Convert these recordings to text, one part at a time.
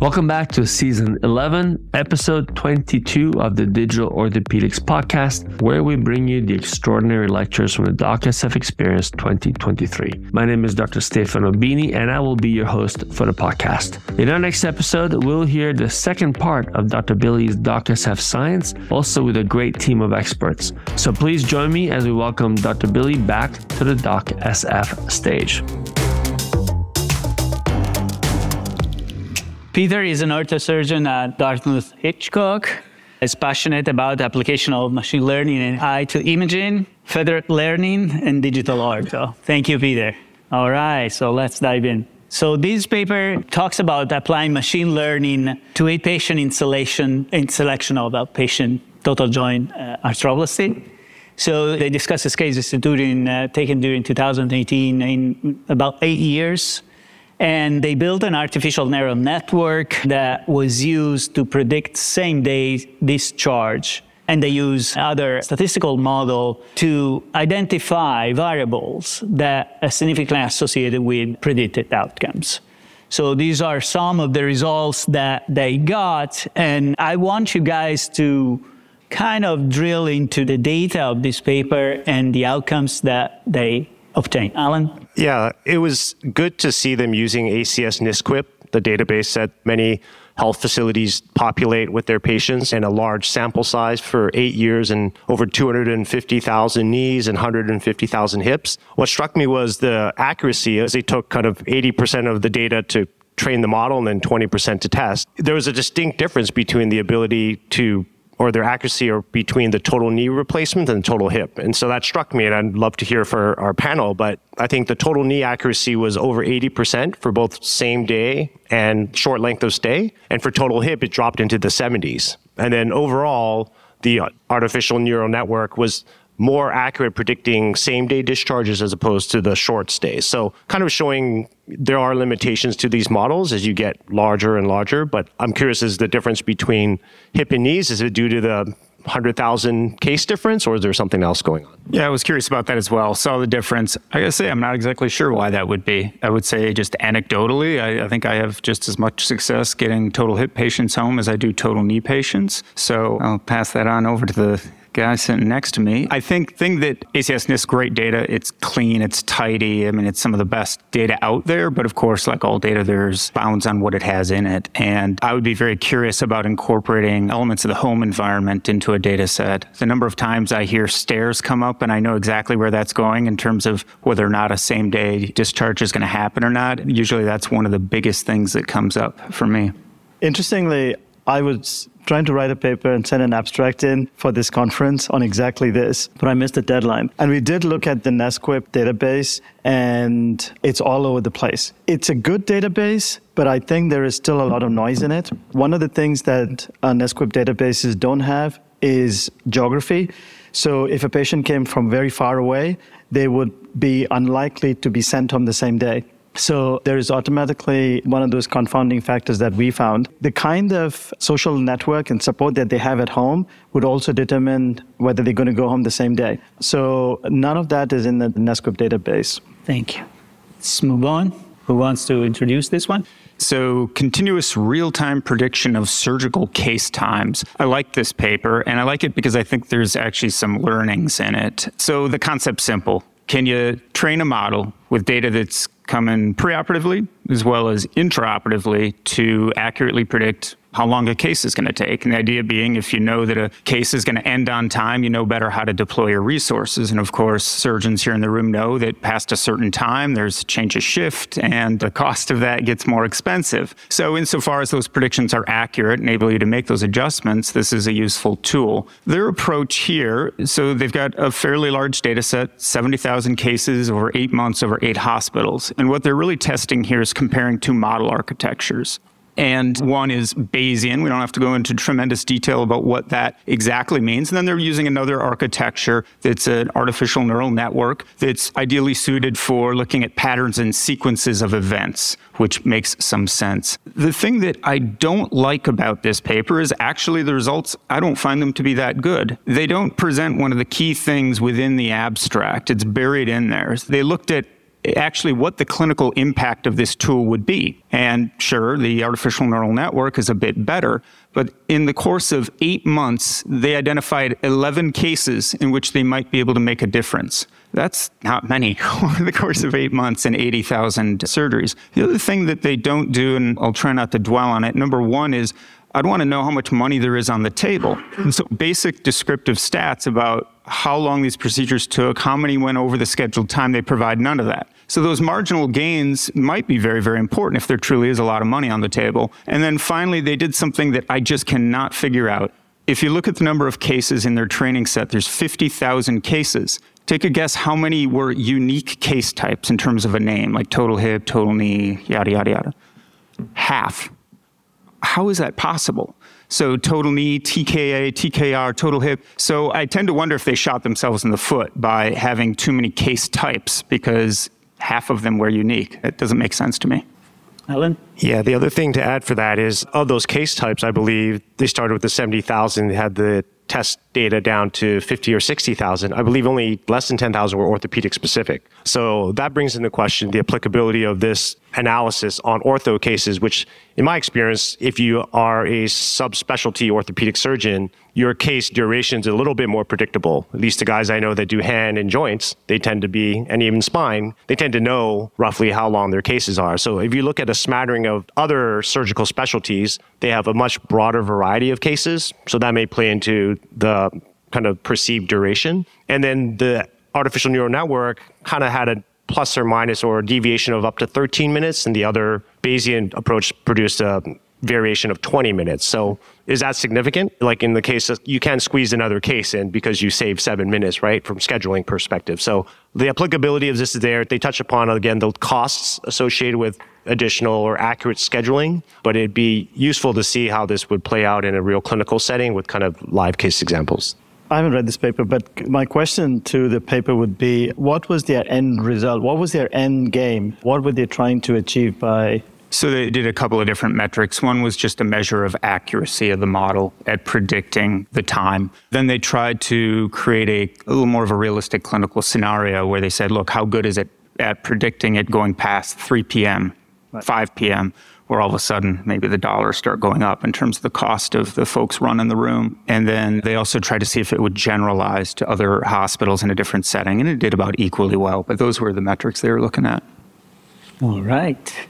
Welcome back to season 11, episode 22 of the Digital Orthopedics podcast, where we bring you the extraordinary lectures from the DocSF Experience 2023. My name is Dr. Stefano Bini, and I will be your host for the podcast. In our next episode, we'll hear the second part of Dr. Billi's DocSF Science, also with a great team of experts. So please join me as we welcome Dr. Billy back to the DocSF stage. Peter is an orthosurgeon at Dartmouth Hitchcock. Is passionate about the application of machine learning and AI to imaging, federated learning, and digital art. So thank you, Peter. All right, so let's dive in. So this paper talks about applying machine learning to a patient installation in selection of a patient total joint uh, arthroplasty. So they discuss this case during, uh, taken during 2018 in about eight years and they built an artificial neural network that was used to predict same day discharge. And they use other statistical model to identify variables that are significantly associated with predicted outcomes. So these are some of the results that they got. And I want you guys to kind of drill into the data of this paper and the outcomes that they obtain. Alan? Yeah, it was good to see them using ACS NSQIP, the database that many health facilities populate with their patients and a large sample size for eight years and over 250,000 knees and 150,000 hips. What struck me was the accuracy as they took kind of 80% of the data to train the model and then 20% to test. There was a distinct difference between the ability to or their accuracy are between the total knee replacement and total hip. And so that struck me, and I'd love to hear for our panel. But I think the total knee accuracy was over 80% for both same day and short length of stay. And for total hip, it dropped into the 70s. And then overall, the artificial neural network was more accurate predicting same day discharges as opposed to the short stays. So, kind of showing there are limitations to these models as you get larger and larger. But I'm curious is the difference between hip and knees? Is it due to the 100,000 case difference, or is there something else going on? Yeah, I was curious about that as well. Saw the difference. I gotta say, I'm not exactly sure why that would be. I would say just anecdotally, I, I, think I have just as much success getting total hip patients home as I do total knee patients. So I'll pass that on over to the guy sitting next to me. I think thing that ACS NSQIP great data. It's clean, it's tidy. I mean, it's some of the best data out there. But of course, like all data, there's bounds on what it has in it. And I would be very curious about incorporating elements of the home environment into a data set. The number of times I hear stairs come up, and I know exactly where that's going in terms of whether or not a same day discharge is going to happen or not. Usually, that's one of the biggest things that comes up for me. Interestingly, I was trying to write a paper and send an abstract in for this conference on exactly this, but I missed the deadline. And we did look at the NSQIP database, and it's all over the place. It's a good database, but I think there is still a lot of noise in it. One of the things that uh, NSQIP databases don't have is geography. So if a patient came from very far away, they would be unlikely to be sent home the same day. So there is automatically one of those confounding factors that we found. The kind of social network and support that they have at home would also determine whether they're going to go home the same day. So none of that is in the NSQIP database. Thank you. Let's move on. Who wants to introduce this one? So, continuous real time prediction of surgical case times. I like this paper, and I like it because I think there's actually some learnings in it. So, the concept's simple. Can you train a model with data that's coming preoperatively as well as intraoperatively to accurately predict how long a case is going to take. And the idea being, if you know that a case is going to end on time, you know better how to deploy your resources. And of course, surgeons here in the room know that past a certain time, there's a change of shift and the cost of that gets more expensive. So, insofar as those predictions are accurate, enable you to make those adjustments, this is a useful tool. Their approach here, so they've got a fairly large data set, 70,000 cases over eight months over eight hospitals. And what they're really testing here is comparing two model architectures and one is Bayesian. We don't have to go into tremendous detail about what that exactly means. And then they're using another architecture that's an artificial neural network that's ideally suited for looking at patterns and sequences of events, which makes some sense. The thing that I don't like about this paper is actually the results, I don't find them to be that good. They don't present one of the key things within the abstract, it's buried in there. They looked at actually what the clinical impact of this tool would be. And sure, the artificial neural network is a bit better, but in the course of eight months, they identified 11 cases in which they might be able to make a difference. That's not many over the course of eight months and 80,000 surgeries. The other thing that they don't do, and I'll try not to dwell on it, number one is I'd want to know how much money there is on the table. And so basic descriptive stats about how long these procedures took, how many went over the scheduled time, they provide none of that. So those marginal gains might be very, very important if there truly is a lot of money on the table. And then finally, they did something that I just cannot figure out. If you look at the number of cases in their training set, there's 50,000 cases. Take a guess how many were unique case types in terms of a name, like total hip, total knee, yada, yada, yada. Half how is that possible? So total knee, TKA, TKR, total hip. So I tend to wonder if they shot themselves in the foot by having too many case types because half of them were unique. It doesn't make sense to me. Alan? Yeah, the other thing to add for that is of those case types, I believe they started with the 70,000, they had the test data down to 50 or 60,000. I believe only less than 10,000 were orthopedic specific. So that brings into question the applicability of this analysis on ortho cases, which in my experience, if you are a subspecialty orthopedic surgeon, your case duration is a little bit more predictable. At least the guys I know that do hand and joints, they tend to be, and even spine, they tend to know roughly how long their cases are. So if you look at a smattering of other surgical specialties, they have a much broader variety of cases. So that may play into the kind of perceived duration. And then the artificial neural network kind of had a plus or minus or deviation of up to 13 minutes, and the other Bayesian approach produced a variation of 20 minutes. So is that significant? Like in the case of, you can squeeze another case in because you save seven minutes, right? From scheduling perspective. So the applicability of this is there. They touch upon again the costs associated with additional or accurate scheduling, but it'd be useful to see how this would play out in a real clinical setting with kind of live case examples. I haven't read this paper, but my question to the paper would be what was their end result? What was their end game? What were they trying to achieve by so they did a couple of different metrics. One was just a measure of accuracy of the model at predicting the time. Then they tried to create a, a, little more of a realistic clinical scenario where they said, look, how good is it at predicting it going past 3 p.m., right. 5 p.m., where all of a sudden maybe the dollars start going up in terms of the cost of the folks running the room. And then they also tried to see if it would generalize to other hospitals in a different setting, and it did about equally well. But those were the metrics they were looking at. All right.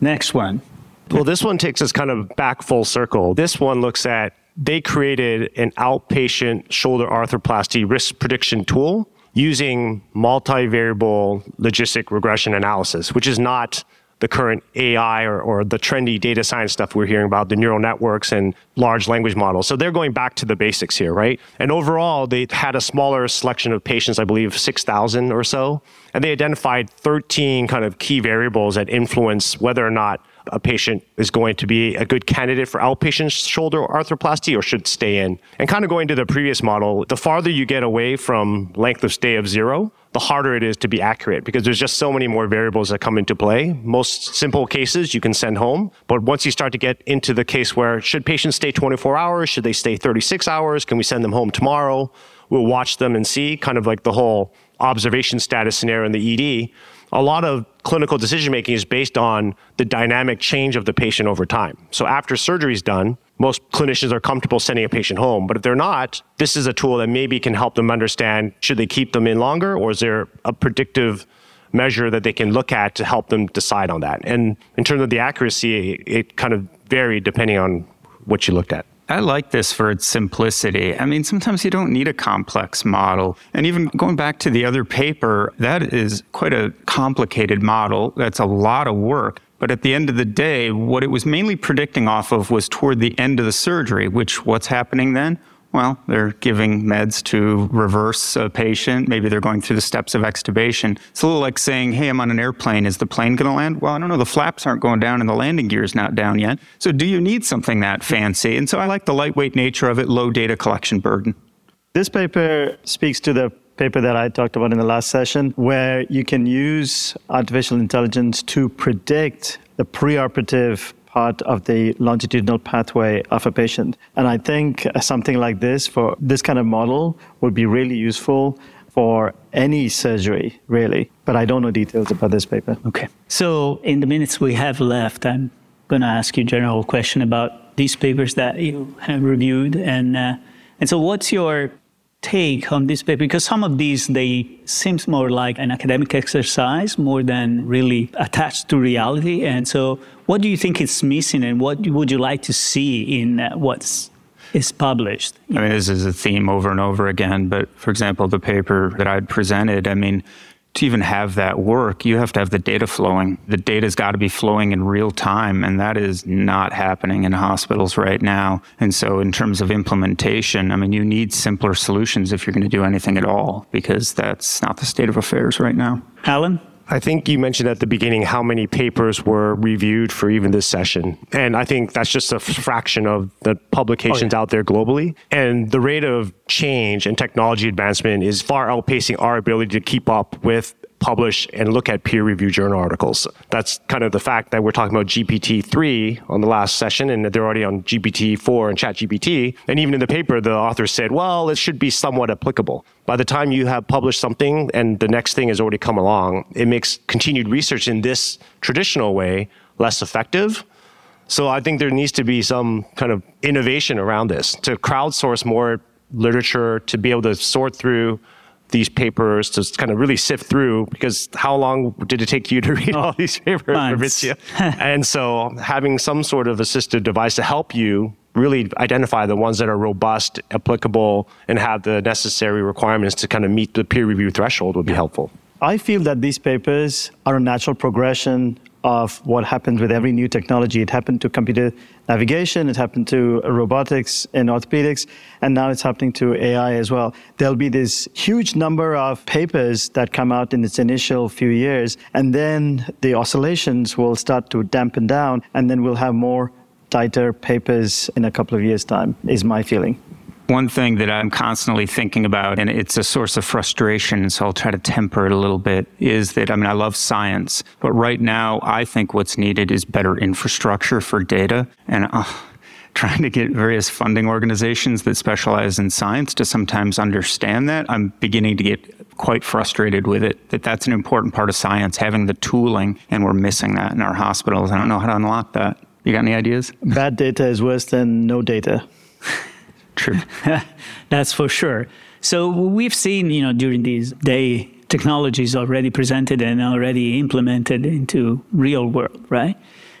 Next one. Well, this one takes us kind of back full circle. This one looks at they created an outpatient shoulder arthroplasty risk prediction tool using multivariable logistic regression analysis, which is not the current AI or, or the trendy data science stuff we're hearing about, the neural networks and large language models. So they're going back to the basics here, right? And overall, they had a smaller selection of patients, I believe 6,000 or so. And they identified 13 kind of key variables that influence whether or not a patient is going to be a good candidate for outpatient shoulder arthroplasty or should stay in. And kind of going to the previous model, the farther you get away from length of stay of zero, the harder it is to be accurate because there's just so many more variables that come into play. Most simple cases you can send home, but once you start to get into the case where should patients stay 24 hours, should they stay 36 hours, can we send them home tomorrow? We'll watch them and see kind of like the whole observation status scenario in the ED a lot of clinical decision making is based on the dynamic change of the patient over time. So after surgery is done, most clinicians are comfortable sending a patient home. But if they're not, this is a tool that maybe can help them understand should they keep them in longer or is there a predictive measure that they can look at to help them decide on that. And in terms of the accuracy, it kind of varied depending on what you looked at. I like this for its simplicity. I mean, sometimes you don't need a complex model. And even going back to the other paper, that is quite a complicated model. That's a lot of work. But at the end of the day, what it was mainly predicting off of was toward the end of the surgery, which what's happening then? Well, they're giving meds to reverse a patient. Maybe they're going through the steps of extubation. It's a little like saying, hey, I'm on an airplane. Is the plane going to land? Well, I don't know. The flaps aren't going down and the landing gear is not down yet. So, do you need something that fancy? And so, I like the lightweight nature of it, low data collection burden. This paper speaks to the paper that I talked about in the last session, where you can use artificial intelligence to predict the preoperative part of the longitudinal pathway of a patient. And I think something like this for this kind of model would be really useful for any surgery, really. But I don't know details about this paper. Okay. So, in the minutes we have left, I'm going to ask you a general question about these papers that you have reviewed. And, uh, and so, what's your take on this paper? Because some of these, they seems more like an academic exercise more than really attached to reality. And so, what do you think is missing, and what would you like to see in uh, what's is published? I mean, this is a theme over and over again. But for example, the paper that I'd presented, I mean, to even have that work, you have to have the data flowing. The data's got to be flowing in real time, and that is not happening in hospitals right now. And so, in terms of implementation, I mean, you need simpler solutions if you're going to do anything at all, because that's not the state of affairs right now. Alan? I think you mentioned at the beginning how many papers were reviewed for even this session. And I think that's just a fraction of the publications oh, yeah. out there globally. And the rate of change and technology advancement is far outpacing our ability to keep up with publish and look at peer reviewed journal articles. That's kind of the fact that we're talking about GPT-3 on the last session and they're already on GPT-4 and ChatGPT. And even in the paper, the author said, well, it should be somewhat applicable. By the time you have published something and the next thing has already come along, it makes continued research in this traditional way less effective. So I think there needs to be some kind of innovation around this to crowdsource more literature, to be able to sort through these papers to kind of really sift through because how long did it take you to read all these papers, Fabrizio? and so having some sort of assistive device to help you really identify the ones that are robust, applicable, and have the necessary requirements to kind of meet the peer review threshold would be helpful. I feel that these papers are a natural progression of what happens with every new technology. It happened to computer navigation, it happened to robotics in orthopedics, and now it's happening to AI as well. There'll be this huge number of papers that come out in its initial few years, and then the oscillations will start to dampen down, and then we'll have more tighter papers in a couple of years' time, is my feeling. One thing that I'm constantly thinking about, and it's a source of frustration, so I'll try to temper it a little bit, is that I mean, I love science, but right now I think what's needed is better infrastructure for data. And uh, trying to get various funding organizations that specialize in science to sometimes understand that, I'm beginning to get quite frustrated with it that that's an important part of science, having the tooling, and we're missing that in our hospitals. I don't know how to unlock that. You got any ideas? Bad data is worse than no data. True. That's for sure. So we've seen, you know, during these day technologies already presented and already implemented into real world, right?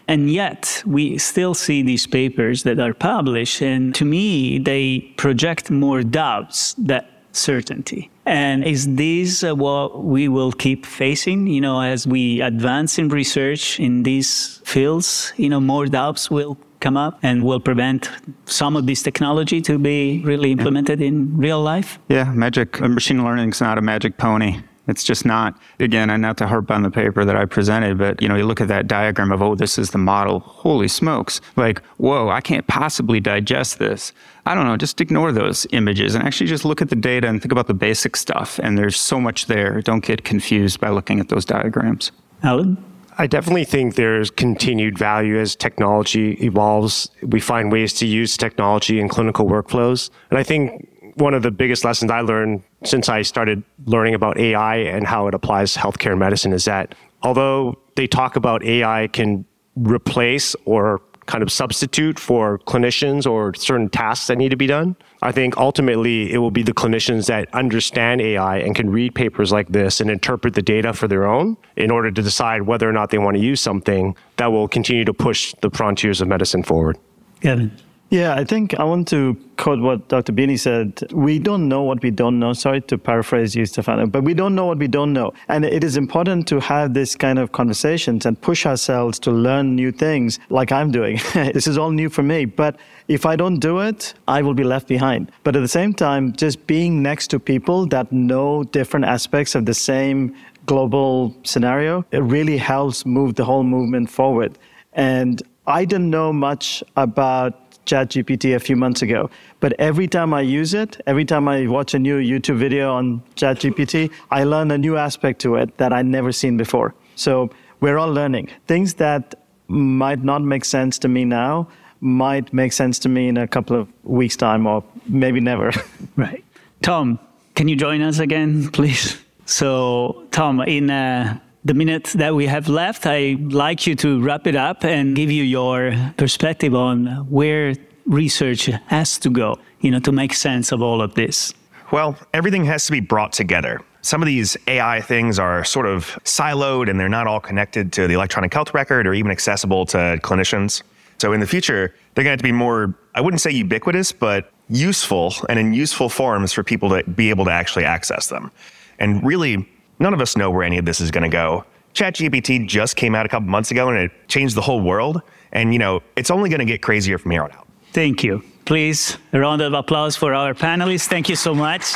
And yet we still see these papers that are published and to me they project more doubts than certainty. And is this uh, what we will keep facing, you know, as we advance in research in these fields, you know, more doubts will come up and will prevent some of this technology to be really implemented yeah. in real life? Yeah, magic uh, machine learning is not a magic pony. It's just not. Again, and not to harp on the paper that I presented, but you know, you look at that diagram of oh, this is the model. Holy smokes! Like, whoa, I can't possibly digest this. I don't know. Just ignore those images and actually just look at the data and think about the basic stuff. And there's so much there. Don't get confused by looking at those diagrams. Alan. I definitely think there's continued value as technology evolves. We find ways to use technology in clinical workflows. And I think one of the biggest lessons I learned since I started learning about AI and how it applies to healthcare medicine is that although they talk about AI can replace or kind of substitute for clinicians or certain tasks that need to be done. I think ultimately it will be the clinicians that understand AI and can read papers like this and interpret the data for their own in order to decide whether or not they want to use something that will continue to push the frontiers of medicine forward. Kevin. Yeah, I think I want to quote what Dr. Bini said. We don't know what we don't know. Sorry to paraphrase you, Stefano, but we don't know what we don't know. And it is important to have this kind of conversations and push ourselves to learn new things like I'm doing. this is all new for me. But if I don't do it, I will be left behind. But at the same time, just being next to people that know different aspects of the same global scenario, it really helps move the whole movement forward. And I didn't know much about ChatGPT a few months ago. But every time I use it, every time I watch a new YouTube video on ChatGPT, I learn a new aspect to it that I'd never seen before. So we're all learning. Things that might not make sense to me now might make sense to me in a couple of weeks' time or maybe never. right. Tom, Can you join us again, please? So, Tom, in uh, the minutes that we have left, I'd like you to wrap it up and give you your perspective on where research has to go, you know, to make sense of all of this. Well, everything has to be brought together. Some of these AI things are sort of siloed and they're not all connected to the electronic health record or even accessible to clinicians. So in the future, they're going to, to be more, I wouldn't say ubiquitous, but useful and in useful forms for people to be able to actually access them. And really, none of us know where any of this is going to go. ChatGPT just came out a couple months ago and it changed the whole world. And, you know, it's only going to get crazier from here on out. Thank you. Please, a round of applause for our panelists. Thank you so much.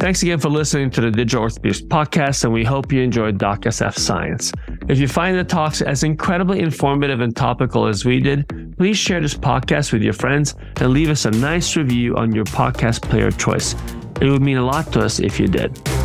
Thanks again for listening to the Digital Orthopedics podcast, and we hope you enjoyed DocSF Science. If you find the talks as incredibly informative and topical as we did, please share this podcast with your friends and leave us a nice review on your podcast player choice. It would mean a lot to us if you did.